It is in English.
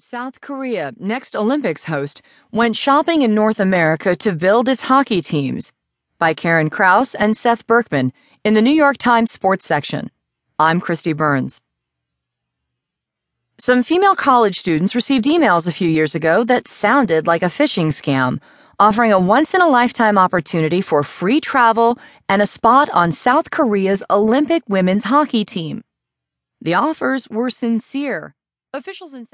South Korea, next Olympics host, went shopping in North America to build its hockey teams. By Karen Crouse and Seth Berkman in the New York Times Sports section. I'm Kristi Burns. Some female college students received emails a few years ago that sounded like a phishing scam, offering a once in a lifetime opportunity for free travel and a spot on South Korea's Olympic women's hockey team. The offers were sincere. Officials in South.